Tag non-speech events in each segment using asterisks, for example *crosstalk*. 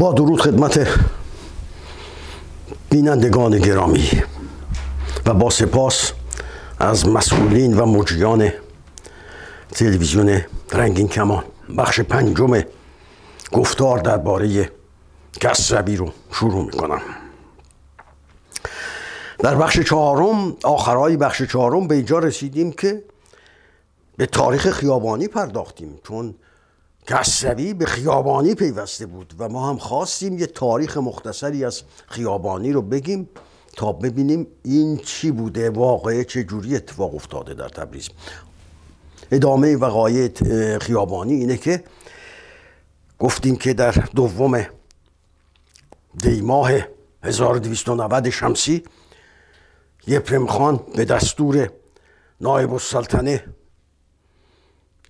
با درود خدمت بینندگان گرامی و با سپاس از مسئولین و مجریان تلویزیون رنگین کمان. بخش پنجم گفتار درباره کسروی رو شروع می‌کنم. در بخش چهارم آخرای بخش چهارم به اینجا رسیدیم که به تاریخ خیابانی پرداختیم چون کسروی به خیابانی پیوسته بود و ما هم خواستیم یه تاریخ مختصری از خیابانی رو بگیم تا ببینیم این چی بوده واقعه چه جوری اتفاق افتاده در تبریز. ادامه وقایع خیابانی اینه که گفتیم که در دوم دیماه 1290 شمسی یپرم خان به دستور نایب السلطنه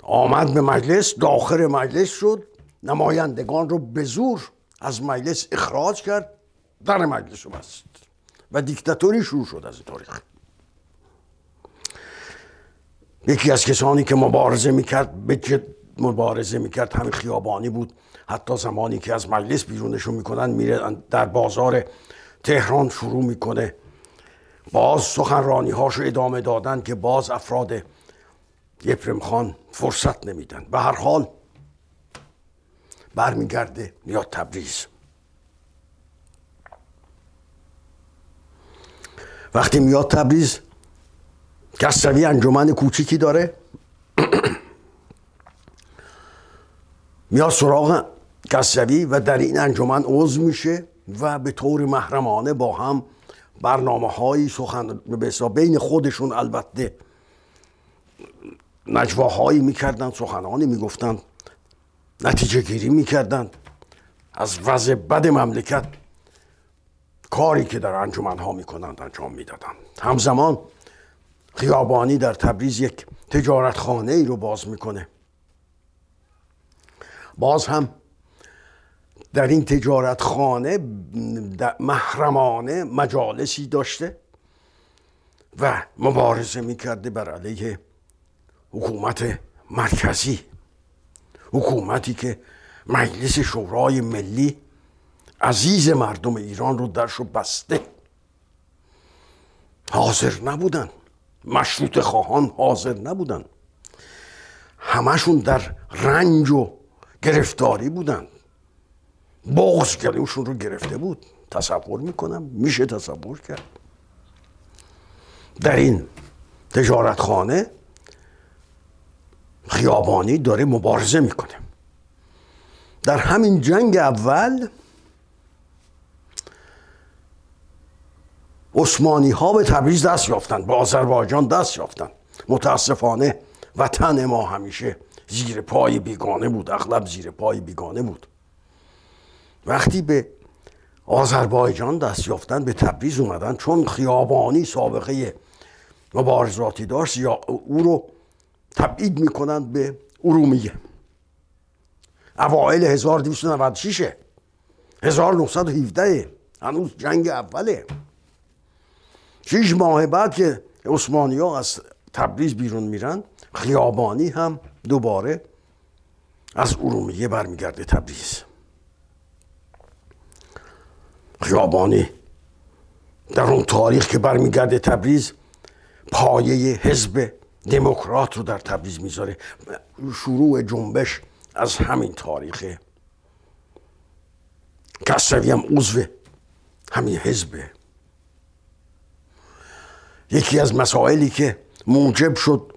آمد به مجلس داخل مجلس شد. نمایندگان رو به زور از مجلس اخراج کرد در مجلس رو بست و دیکتاتوری شروع شد از تاریخ یکی از کسانی که مبارزه می‌کرد به جد مبارزه می‌کرد همین خیابانی بود. حتی زمانی که از مجلس بیرونشون می‌کنن میره در بازار تهران شروع می‌کنه. باز سخنرانی هاشو ادامه دادن که باز افراد یپرم خان فرصت نمیدن. به هر حال برمیگرده یا تبریز. وقتی میاد تبریز کسروی انجمن کوچیکی داره. *clears throat* میاد سراغ کسروی و در این انجمن عضو میشه و به طور محرمانه با هم برنامه های سخن بین خودشون البته نجواهایی می‌کردن سخنانی می‌گفتن نتیجه گیری می‌کردن از وضع بد مملکت کاری که در انجمن ها می‌کنند انجام می‌دادن همزمان خیابانی در تبریز یک تجارت خانه ای رو باز می‌کنه. باز هم در این تجارت خانه محرمانه مجالسی داشته و مبارزه می‌کرده بر علیه حکومت مرکزی. حکومتی که مجلس شورای ملی عزیز مردم ایران رو درشو بسته. حاضر نبودن. مشروط خواهان حاضر نبودن. همشون در رنج و گرفتاری بودن. بغض گلوشون رو گرفته بود. تصور می‌کنم میشه تصور کرد. در این تجارت خانه خیابانی داره مبارزه می‌کنه. در همین جنگ اول عثمانی ها به تبریز دست یافتند به آذربایجان دست یافتند. متاسفانه وطن ما همیشه زیر پای بیگانه بود اغلب زیر پای بیگانه بود. وقتی به آذربایجان دست یافتن به تبریز اومدن چون خیابانی سابقه مبارزاتی داشت یا او رو تبعید می‌کنند به ارومیه. اوائل 1296 1917 هنوز جنگ اوله. شیش ماه بعد که عثمانی ها از تبریز بیرون میرن خیابانی هم دوباره از ارومیه برمیگرده تبریز. خیابانی در اون تاریخ که برمیگرده تبریز پایه حزب دموکرات رو در تبریز می‌ذاره. شروع جنبش از همین تاریخه. کسروی هم عضو همین حزبه. یکی از مسائلی که موجب شد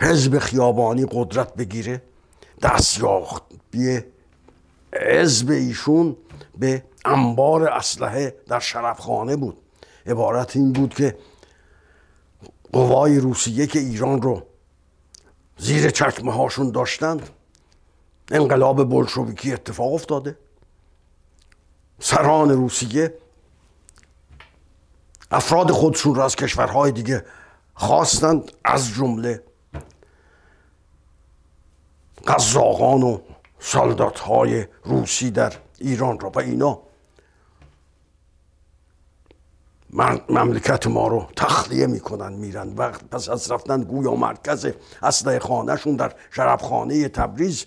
حزب خیابانی قدرت بگیره دستیابی حزب ایشون به انبار اسلحه در شرفخانه بود. عبارت این بود که قوای روسیه که ایران رو زیر چکمه هاشون داشتند. انقلاب بلشویکی اتفاق افتاده. سران روسیه افراد خودشون را از کشورهای دیگه خواستند از جمله قزاقان و سالدات های روسی در ایران را. و اینا مملکت ما رو تخلیه می‌کنن میرن. و پس از رفتن گویا مرکز اسلحه خانهشون در شرابخانه تبریز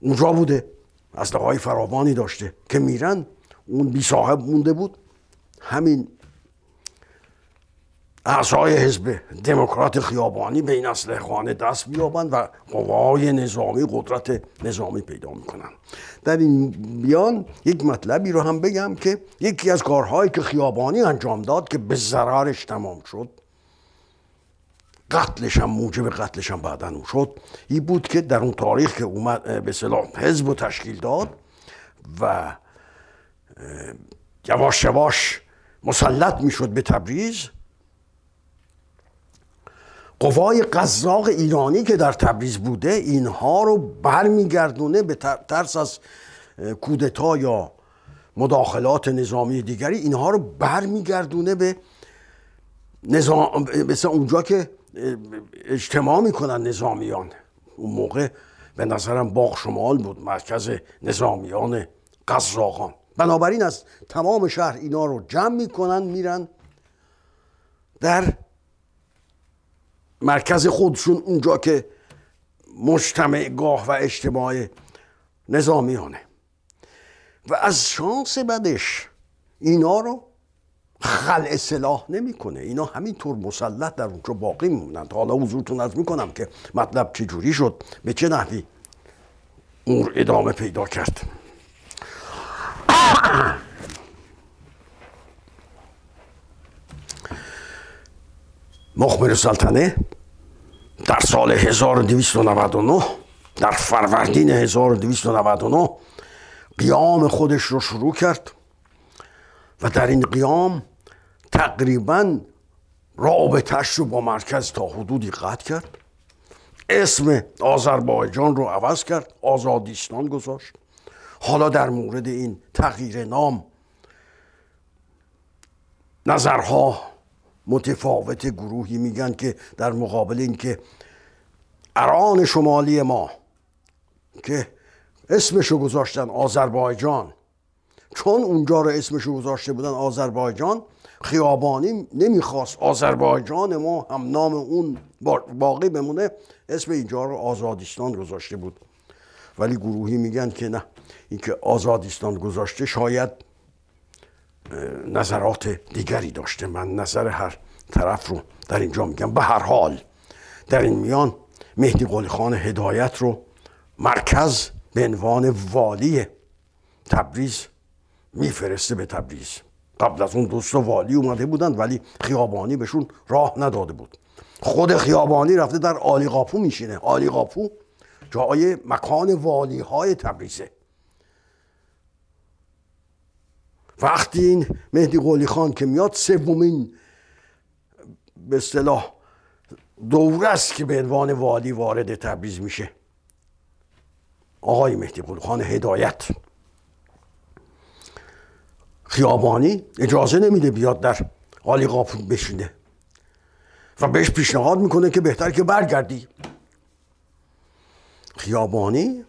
اونجا بوده. اسلحه های فراوانی داشته که میرن. اون بی صاحب مونده بود. همین اعضای حزب دموکرات خیابانی به این اسلحه خانه دست بیابند و قوای نظامی قدرت نظامی پیدا می‌کنن در این بیان یک مطلبی رو هم بگم که یکی از کارهایی که خیابانی انجام داد که به ضررش تمام شد قتلش هم موجب قتلش هم بعدا شد این بود که در اون تاریخ که اومد به صلاح حزب و تشکیل داد و یواش یواش مسلط می‌شد به تبریز. قوای قزاق ایرانی که در تبریز بوده اینها رو برمیگردونه به ترس از کودتا یا مداخلات نظامی دیگری اینها رو برمیگردونه به نظام مثل اونجا که اجتماع می‌کنن نظامیان. اون موقع به نظرم باغ شمال بود مرکز نظامیان قزاقان. بنابراین از تمام شهر اینا رو جمع می‌کنن میرن در مرکز خودشون اونجا که مجتمع گاه و اجتماع نظامیانه. و از شانس بدش اینا رو خل اصلاح نمی‌کنه. اینا همینطور مسلط در اونجا باقی میمونند حالا حضورتون از می‌کنم که مطلب چجوری شد به چه نحوی اون ادامه پیدا کرد. مخبر سلطنه در سال 1299 در فروردین 1299 قیام خودش رو شروع کرد و در این قیام تقریبا رابطش رو با مرکز تا حدودی قطع کرد. اسم آذربایجان رو عوض کرد آزادیستان گذاشت. حالا در مورد این تغییر نام نظرها متفاوت گروهی میگن که در مقابل اینکه اران شمالی ما که اسمشو گذاشتن آذربایجان. چون اونجا رو اسمشو گذاشته بودن آذربایجان خیابانی نمی‌خواست آذربایجان ما هم نام اون باقی بمونه اسم اینجا رو آزادیستان گذاشته بود. ولی گروهی میگن که نه اینکه آزادیستان گذاشته شاید نظرات دیگری داشته. من نظر هر طرف رو در اینجا میگم. به هر حال در این میان مهدی قلی خان هدایت رو مرکز به عنوان والی تبریز میفرسته به تبریز. قبل از اون دوست والی اومده بودند ولی خیابانی بهشون راه نداده بود. خود خیابانی رفته در آلی قاپو میشینه. آلی قاپو جای مکان والی های تبریزه. وقتی این مهدی قولی خان که میاد سومین به اصطلاح دوره است که به عنوان والی وارد تبریز میشه. آقای مهدی قولی خان هدایت. خیابانی اجازه نمیده بیاد در آلی قاپون بشینه. و بهش پیشنهاد می‌کنه که بهتر که برگردی. خیابانی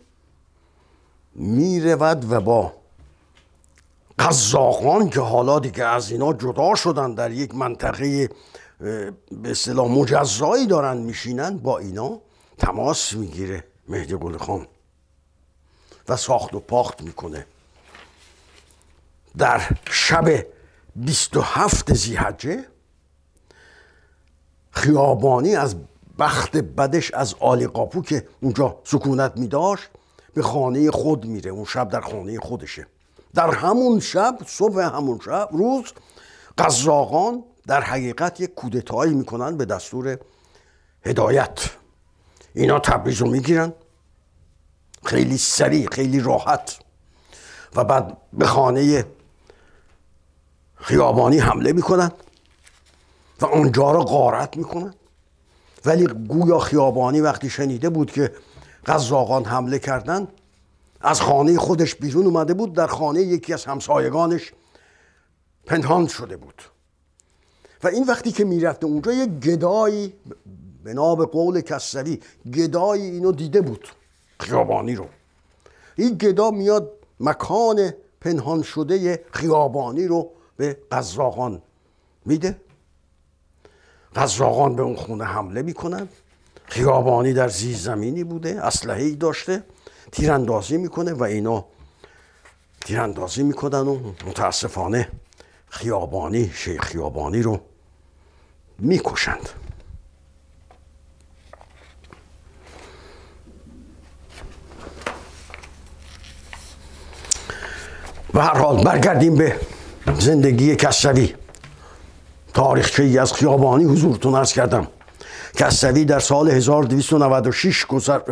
می‌رود و با قزاقان که حالا دیگه از اینا جدا شدن در یک منطقه به اصطلاح مجزایی دارن میشینن با اینا تماس می‌گیره مهدی گل خان و ساخت و پاخت می‌کنه. در شب 27 زیحجه خیابانی از بخت بدش از آلی قاپو که اونجا سکونت می داشت به خانه خود میره. اون شب در خانه خودشه. در همون شب صبح همون شب روز قزاقان در حقیقت یک کودتایی می‌کنن به دستور هدایت. اینا تبریز رو می‌گیرن. خیلی سریع خیلی راحت. و بعد به خانه خیابانی حمله می‌کنن و اونجا رو غارت می‌کنن. ولی گویا خیابانی وقتی شنیده بود که قزاقان حمله کردن از خانه خودش بیرون اومده بود در خانه یکی از همسایگانش پنهان شده بود. و این وقتی که می‌رفته اونجا یک گدایی به ناب قول کسری گدایی اینو دیده بود خیابانی رو. این گدا میاد مکان پنهان شده خیابانی رو به قزاقان میده. قزاقان به اون خونه حمله می‌کنن. خیابانی در زیر زمینی بوده اسلحه ای داشته. تیراندازی می‌کنه و اینا تیراندازی می‌کنن و متاسفانه خیابانی شیخ خیابانی رو می‌کشند. به هر حال برگردیم به زندگی کسوی تاریخچه ای از خیابانی حضورتون ارز کردم. کسوی در سال 1296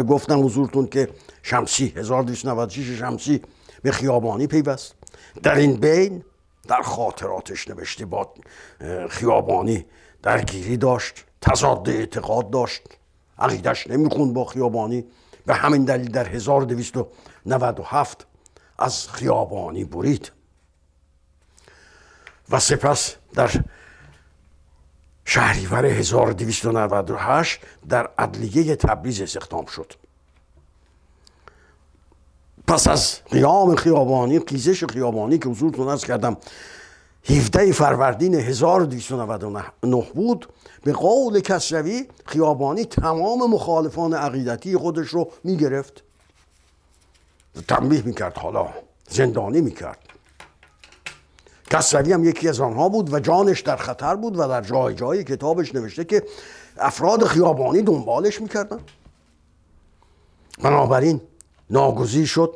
گفتم حضورتون که شمسی 1296 شمسی به خیابانی پیوست. در این بین در خاطراتش نوشته با خیابانی درگیری داشت تضاد اعتقاد داشت. عقیدش نمی‌خوند با خیابانی. به همین دلیل در 1297 از خیابانی برید. و سپس در شهریور 1298 در عدلیه تبریز استخدام شد. پس از قیام خیابانی قیزش خیابانی که حضورتون از کردم 17 فروردین 1299 بود به قول کسروی خیابانی تمام مخالفان عقیدتی خودش رو می‌گرفت. تنبیه می‌کرد حالا زندانی می‌کرد. کسروی هم یکی از آنها بود و جانش در خطر بود و در جای جای کتابش نوشته که افراد خیابانی دنبالش می‌کردن. بنابراین ناگزیر شد.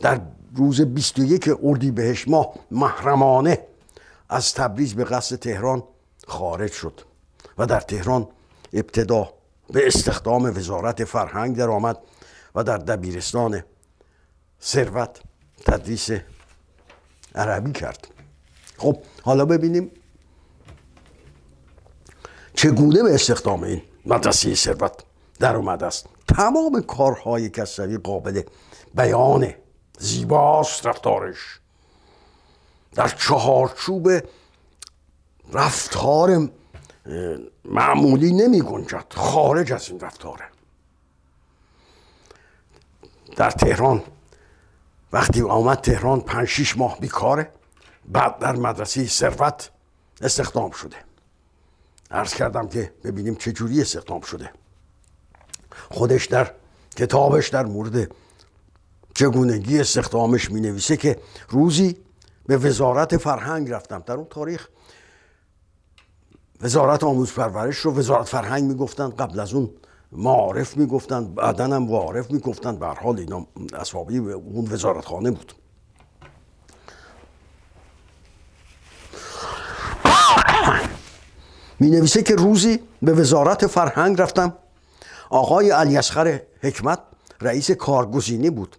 در روز 21 بهش ماه محرمانه از تبریز به قصد تهران خارج شد و در تهران ابتدا به استخدام وزارت فرهنگ درآمد و در دبیرستان ثروت تدریس عربی کرد. خب حالا ببینیم چگونه به استخدام این مدرسه ثروت در اومده است. تمام کارهای کسری قابل بیانه زیباست رفتارش. در چهارچوب رفتار معمولی نمی گنجد خارج از این رفتاره در تهران وقتی آمد تهران پنج شیش ماه بیکاره بعد در مدرسه ثروت استخدام شده. عرض کردم که ببینیم چه جوری استخدام شده. خودش در کتابش در مورد چگونگی استخدامش می نویسه که روزی به وزارت فرهنگ رفتم. در اون تاریخ وزارت آموز پرورش رو وزارت فرهنگ می‌گفتن قبل از اون معارف می‌گفتن بعدا هم وارف می‌گفتن. به حال اینا اصحابی اون وزارت خانه بود. می نویسه که روزی به وزارت فرهنگ رفتم. آقای علی اصغر حکمت رئیس کارگزینی بود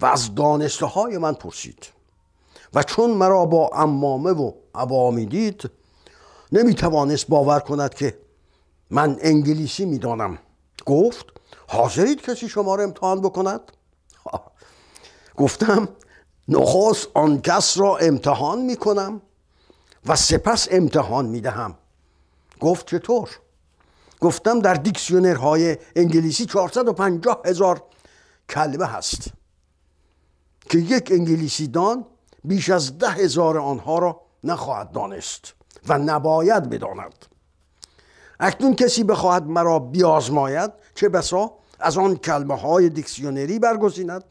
و از دانسته های من پرسید. و چون مرا با امامه و عبا دید نمی توانست باور کند که من انگلیسی می‌دانم. گفت حاضرید کسی شما را امتحان بکند؟ *laughs* گفتم نخست آن کس را امتحان می کنم و سپس امتحان می دهم گفت چطور؟ گفتم در دیکسیونرهای انگلیسی 450 هزار کلمه هست که یک انگلیسی دان بیش از ده هزار آنها را نخواهد دانست و نباید بداند. اکنون کسی بخواهد مرا بیازماید چه بسا از آن کلمه های دیکسیونری برگزیند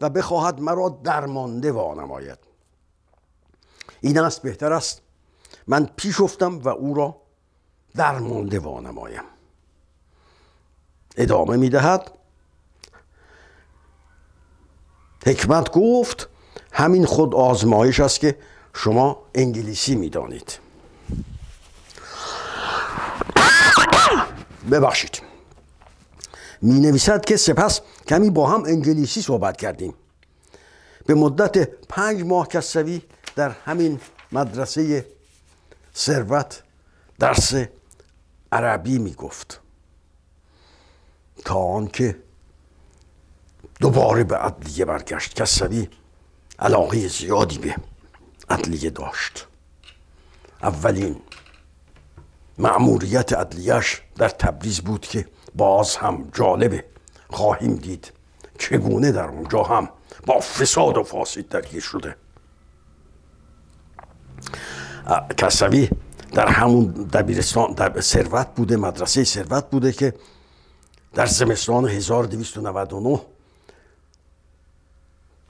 و بخواهد مرا درمانده وانماید. این است بهتر است. من پیش افتم و او را درمانده وانمایم. ادامه می‌دهد. حکمت گفت همین خود آزمایش است که شما انگلیسی می‌دانید. ببخشید. می نویسد که سپس کمی با هم انگلیسی صحبت کردیم. به مدت پنج ماه کسوی در همین مدرسه ثروت درس عربی می گفت تا آنکه دوباره به عدلیه برگشت. کسوی علاقه زیادی به عدلیه داشت. اولین معموریت عدلیش در تبریز بود که باز هم جالبه خواهیم دید چگونه در اونجا هم با فساد و فاسد درگیر شده. کسوی در همون دبیرستان در ثروت بوده مدرسه ثروت بوده که در زمستان 1299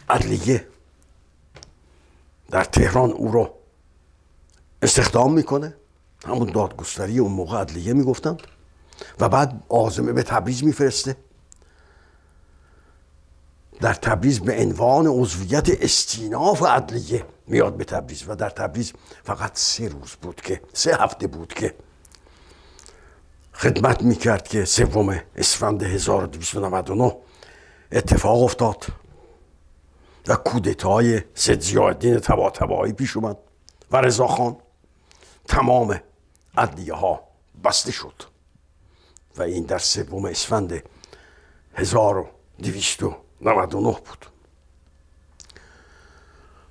عدلیه در تهران او رو استخدام می‌کنه. همون دادگستری اون موقع عدلیه می‌گفتند و بعد آزمه به تبریز میفرسته. در تبریز به عنوان عضویت استیناف عدلیه میاد به تبریز و در تبریز فقط سه روز بود که سه هفته بود که خدمت می‌کرد که سوم اسفند 1299 اتفاق افتاد و کودتای سید زیادین تبا تبایی پیش اومد و رضاخان تمام عدلیه ها بسته شد و این در سوم اسفند 1299 بود.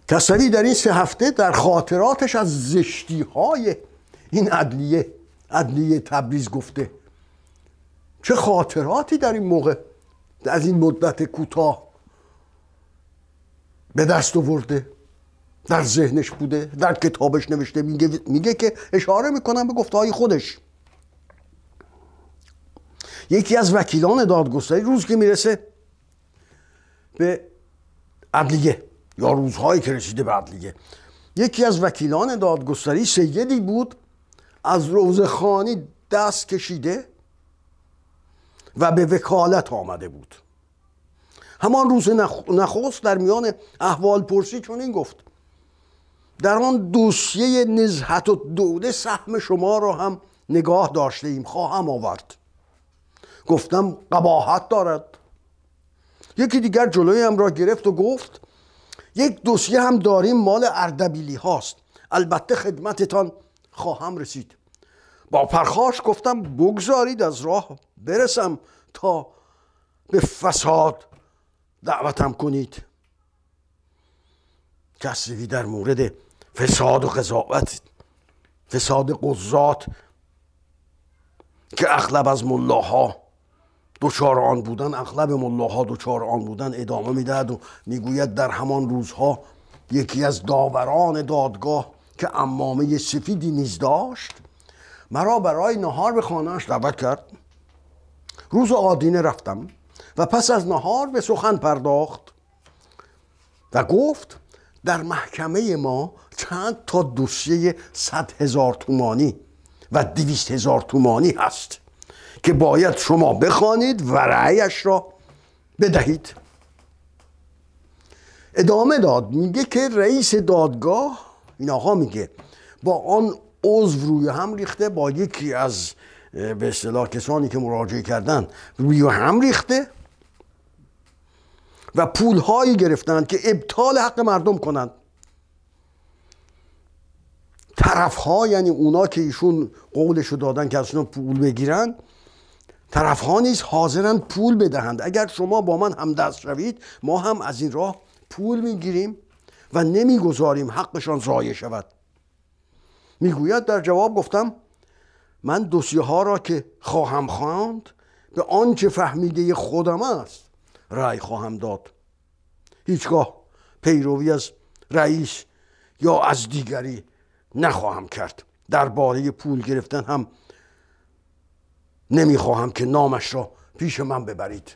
کسری در این سه هفته در خاطراتش از زشتی های این عدلیه عدلیه تبریز گفته. چه خاطراتی در این موقع از این مدت کوتاه به دست آورده در ذهنش بوده در کتابش نوشته میگه, میگه که اشاره می‌کنم به گفته های خودش. یکی از وکیلان دادگستری روز که می‌رسه به عدلیه. یا روزهایی که رسیده به عدلیه یکی از وکیلان دادگستری سیدی بود از روزخانی دست کشیده و به وکالت آمده بود. همان روز نخست در میان احوال پرسی چون این گفت. در آن دوسیه نزهت و دوده سهم شما را هم نگاه داشته ایم خواهم آورد. گفتم قباحت دارد. یکی دیگر جلوی هم را گرفت و گفت یک دوسیه هم داریم مال اردبیلی هاست. البته خدمتتان خواهم رسید. با پرخاش گفتم بگذارید از راه برسم تا به فساد دعوتم کنید. کسری در مورد فساد و قضاوت فساد قضات که اغلب از ملاها دوچار آن بودن اغلب ملاها دوچار آن بودن ادامه می‌دهد و می‌گوید در همان روزها یکی از داوران دادگاه که امامه سفیدی نیز داشت مرا برای نهار به خانهاش دعوت کرد. روز آدینه رفتم و پس از نهار به سخن پرداخت و گفت در محکمه ما چند تا دوسیه صد هزار تومانی و دویست هزار تومانی هست. که باید شما بخوانید و رأیش را بدهید. ادامه داد میگه که رئیس دادگاه این آقا میگه با آن عضو روی هم ریخته با یکی از به اصطلاح کسانی که مراجعه کردن روی هم ریخته و پول هایی گرفتن که ابطال حق مردم کنند. طرف ها یعنی اونا که ایشون قولشو دادن که از پول بگیرن طرف ها نیز حاضرن پول بدهند. اگر شما با من هم دست شوید ما هم از این راه پول می‌گیریم و نمی‌گذاریم حقشان ضایع شود. می‌گوید در جواب گفتم من دوسیه ها را که خواهم خواند به آنچه فهمیده خودم است رأی خواهم داد. هیچگاه پیروی از رئیس یا از دیگری نخواهم کرد. درباره پول گرفتن هم نمی‌خواهم که نامش را پیش من ببرید.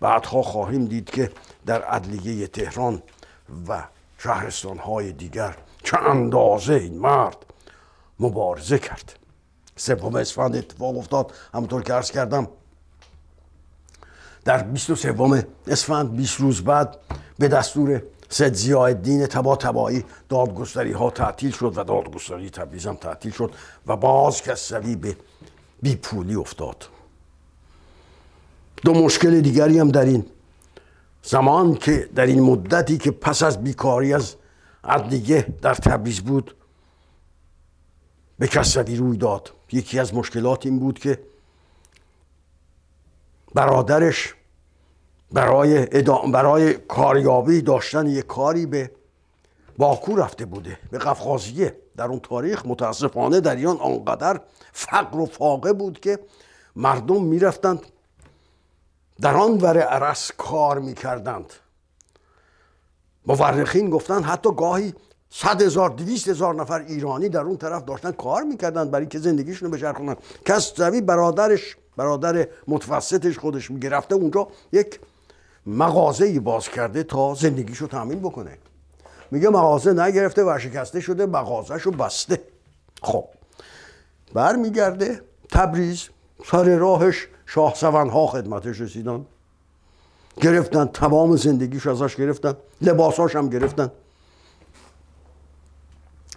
بعدها خواهیم دید که در عدلیه تهران و شهرستان های دیگر چه اندازه این مرد مبارزه کرد. سوم اسفند اتفاق افتاد. همونطور که عرض کردم در 23 اسفند 20 روز بعد به دستور سید زیادین تبا تبایی دادگستری ها تعطیل شد و دادگستری تبریز هم تعطیل شد و باز کسری به بیپولی افتاد. دو مشکل دیگری هم در این. زمان که در این مدتی که پس از بیکاری از عدلیه در تبریز بود به کسری روی داد. یکی از مشکلات این بود که برادرش برای, برای کاریابی داشتن یک کاری به باکو رفته بوده. به قفقازیه. در اون تاریخ متاسفانه در ایران آنقدر فقر و فاقه بود که مردم می‌رفتند. در آن ور عرس کار می‌کردند. مورخین گفتند حتی گاهی صد هزار دویست هزار نفر ایرانی در اون طرف داشتن کار می‌کردن برای که زندگیشون رو بچرخونن کس زوی برادرش برادر متوسطش خودش می‌گرفته اونجا یک مغازه باز کرده تا زندگیشو تامین بکنه. میگه مغازه نگرفته ورشکسته شده مغازهشو بسته. خب. برمیگرده تبریز سر راهش شاه ها خدمتش رسیدن. گرفتن تمام زندگیش ازش گرفتن لباساش هم گرفتن.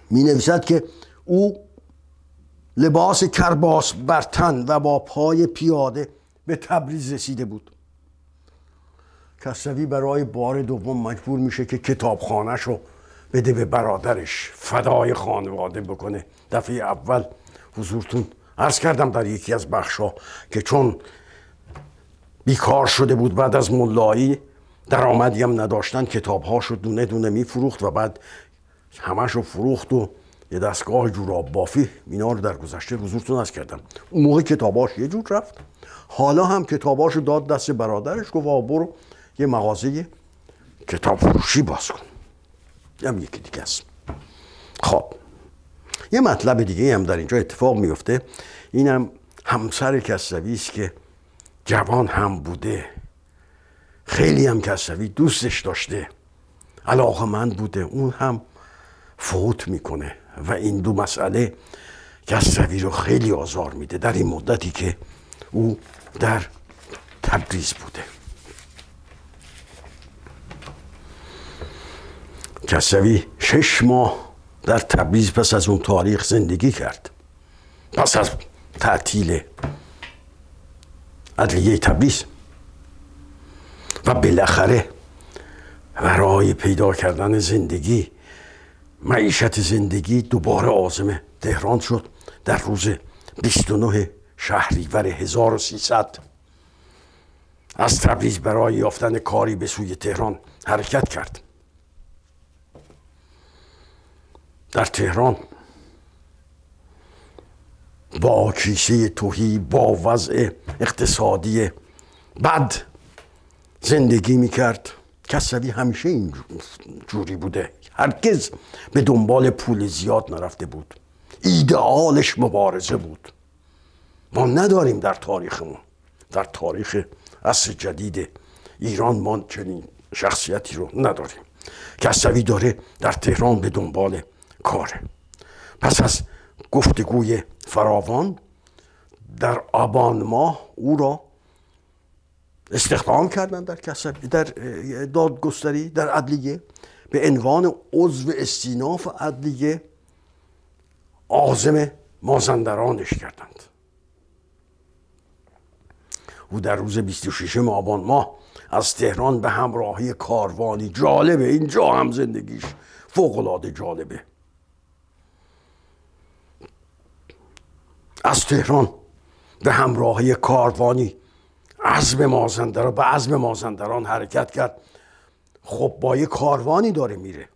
می نویسد که او لباس کرباس بر تن و با پای پیاده به تبریز رسیده بود. کسروی برای بار دوم مجبور میشه که کتابخانهش رو بده به برادرش فدای خانواده بکنه. دفعه اول حضورتون عرض کردم در یکی از بخشا که چون بیکار شده بود بعد از ملایی درآمدی هم نداشتن کتابهاشو دونه دونه میفروخت و بعد همش رو فروخت و یه دستگاه جوراب بافی اینا رو در گذشته حضورتون از کردم. اون موقع کتاباش یه جور رفت. حالا هم کتاباشو داد دست برادرش گفت برو یه مغازه کتاب فروشی باز کن. هم یکی دیگه است خب. یه مطلب دیگه هم در اینجا اتفاق میفته اینم همسر کسروی است که جوان هم بوده. خیلی هم کسروی دوستش داشته. علاقه من بوده. اون هم فوت می‌کنه. و این دو مسئله کسروی رو خیلی آزار میده در این مدتی که او در تبریز بوده. کسوی شش ماه در تبریز پس از اون تاریخ زندگی کرد. پس از تعطیل عدلیه تبریز. و بالاخره برای پیدا کردن زندگی معیشت زندگی دوباره آزم تهران شد. در روز 29 شهریور 1300 از تبریز برای یافتن کاری به سوی تهران حرکت کرد. در تهران. با کیسه توهی با وضع اقتصادی بد زندگی می‌کرد. کسوی همیشه این جوری بوده. هرگز به دنبال پول زیاد نرفته بود. ایدئالش مبارزه بود. ما نداریم در تاریخمون. در تاریخ عصر جدید ایران ما چنین شخصیتی رو نداریم. کسوی داره در تهران به دنبال کاره پس از گفتگوی فراوان در آبان ماه او را استخدام کردن در در دادگستری در عدلیه به عنوان عضو استیناف عدلیه عازم مازندرانش کردند. او در روز 26 آبان ماه از تهران به همراهی کاروانی جالبه اینجا هم زندگیش فوق جالبه. از تهران به همراهی کاروانی. عزم مازندران به عزم مازندران حرکت کرد. خب با یه کاروانی داره میره.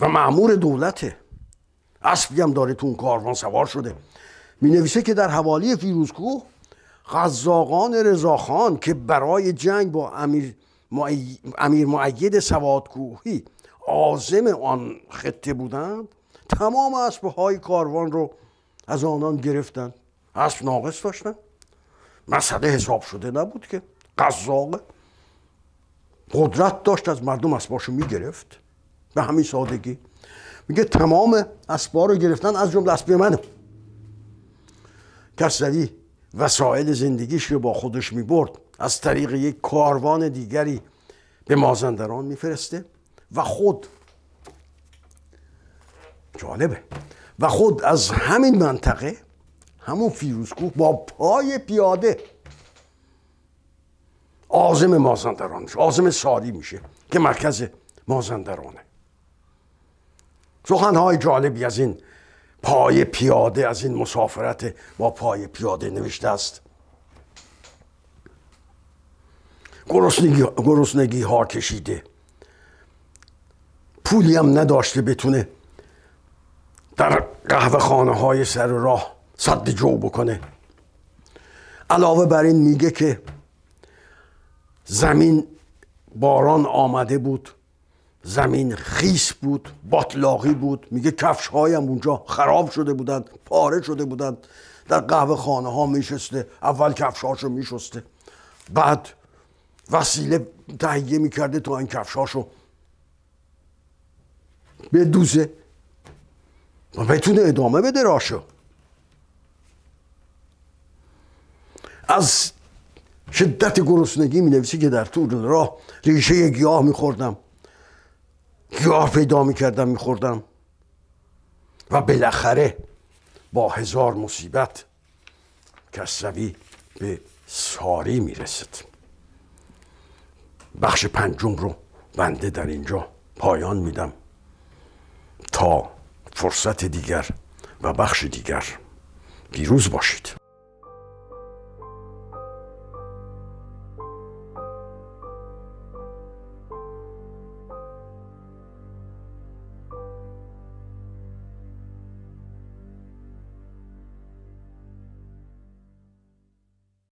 و معمور دولته. اسبی هم داره تو اون کاروان سوار شده. می نویسه که در حوالی فیروزکوه غزاقان رضاخان که برای جنگ با امیر, امیر معید سوادکوهی عازم آن خطه بودند تمام اسبهای کاروان رو از آنان گرفتن. اسب ناقص داشتن. مسئله حساب شده نبود که. قزاق. قدرت داشت از مردم اسباشو می‌گرفت. به همین سادگی. میگه تمام اسبا رو گرفتن از جمله اسب منه. کسری وسایل زندگیش رو با خودش می‌برد. از طریق یک کاروان دیگری به مازندران میفرسته و خود جالبه. و خود از همین منطقه همون فیروزکوه با پای پیاده آزم مازندران میشه آزم ساری میشه که مرکز مازندرانه. سخنهای جالبی از این پای پیاده از این مسافرت با پای پیاده نوشته است. گرسنگی, ها کشیده. پولی هم نداشته بتونه در قهوه خانه های سر راه صد جو بکنه. علاوه بر این میگه که زمین باران آمده بود زمین خیس بود باطلاقی بود. میگه کفش هایم اونجا خراب شده بودند پاره شده بودند. در قهوه خانه ها میشسته اول کفش هاشو میشسته. بعد وسیله تهیه می‌کرده تا این کفشاشو دوزه و بتونه ادامه بده راشو. از شدت گرسنگی می نویسی که در طول راه ریشه گیاه می خوردم گیاه پیدا می کردم می خوردم و بالاخره با هزار مصیبت کسروی به ساری می رسد بخش پنجم رو بنده در اینجا پایان میدم. تا فرصت دیگر و بخش دیگر پیروز باشید.